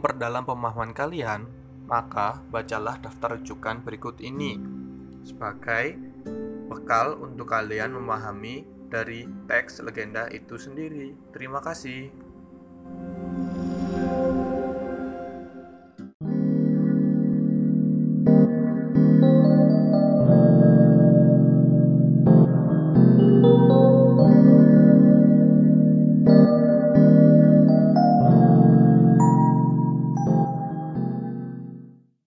memperdalam pemahaman kalian, maka bacalah daftar rujukan berikut ini sebagai bekal untuk kalian memahami dari teks legenda itu sendiri. Terima kasih.